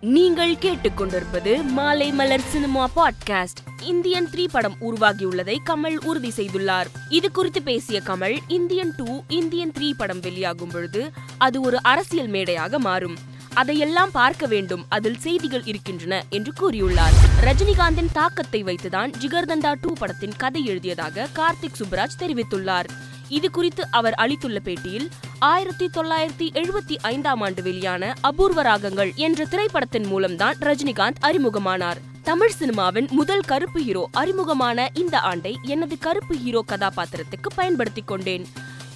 நீங்கள் கேட்டுக்கொண்டிருப்பது Maalai Malar cinema podcast. Indian three படம் உருவாகியுள்ளதை கமல் உறுதி செய்துள்ளார். இது குறித்து பேசிய Kamal Indian two Indian three படம் வெளியாகும் பொழுது அது ஒரு அரசியல் மேடையாக மாறும். அதையெல்லாம் பார்க்க வேண்டும் அதில் செய்திகள் இருக்கின்றன என்று கூறியுள்ளார். ரஜினிகாந்தின் தாக்கத்தை வைத்துதான் ஜிகர்தண்டா டூ படத்தின் கதை எழுதியதாக கார்த்திக் சுப்ராஜ் தெரிவித்துள்ளார். இது குறித்து அவர் அளித்துள்ள பேட்டியில் ஆயிரத்தி தொள்ளாயிரத்தி எழுபத்தி ஐந்தாம் ஆண்டு வெளியான அபூர்வ ராகங்கள் என்ற திரைப்படத்தின் மூலம்தான் ரஜினிகாந்த் அறிமுகமானார். தமிழ் சினிமாவின் முதல் கருப்பு ஹீரோ அறிமுகமான இந்த ஆண்டை எனது கருப்பு ஹீரோ கதாபாத்திரத்துக்கு பயன்படுத்திக் கொண்டேன்.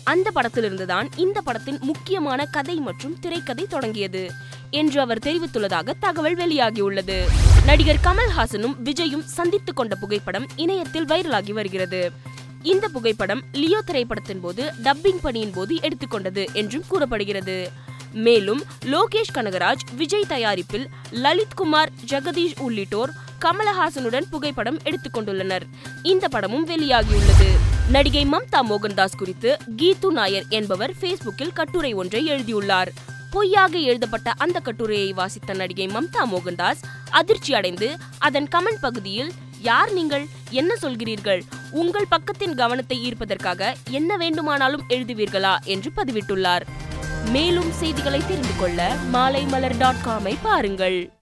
அந்த படத்திலிருந்துதான் இந்த படத்தின் முக்கியமான கதை மற்றும் திரைக்கதை தொடங்கியது என்று அவர் தெரிவித்துள்ளதாக தகவல் வெளியாகியுள்ளது. நடிகர் கமல்ஹாசனும் விஜயும் சந்தித்துக் கொண்ட புகைப்படம் இணையத்தில் வைரலாகி வருகிறது. இந்த புகைப்படம் லியோ திரைப்படத்தின் போது டப்பிங் பணியின் போது எடுத்துக்கொண்டது என்றும் கூறப்படுகிறது. மேலும் லோகேஷ் கனகராஜ் விஜய் தயாரிப்பில் லலித் குமார் ஜெகதீஷ் உள்ளிட்டோர் கமலஹாசனுடன் புகைப்படம் எடுத்துக்கொண்டுள்ளனர். இந்த படமும் வெளியாகியுள்ளது. நடிகை மம்தா மோகன்தாஸ் குறித்து கீது நாயர் என்பவர் ஃபேஸ்புக்கில் கட்டுரை ஒன்றை எழுதியுள்ளார். பொய்யாக எழுதப்பட்ட அந்த கட்டுரையை வாசித்த நடிகை மம்தா மோகன்தாஸ் அதிர்ச்சி அடைந்து அதன் கமெண்ட் பகுதியில் யார் நீங்கள்? என்ன சொல்கிறீர்கள்? உங்கள் பக்கத்தின் கவனத்தை ஈர்ப்பதற்காக என்ன வேண்டுமானாலும் எழுதுவீர்களா என்று பதிவிட்டுள்ளார். மேலும் செய்திகளை தெரிந்து கொள்ள மாலைமலர் டாட் காமை பாருங்கள்.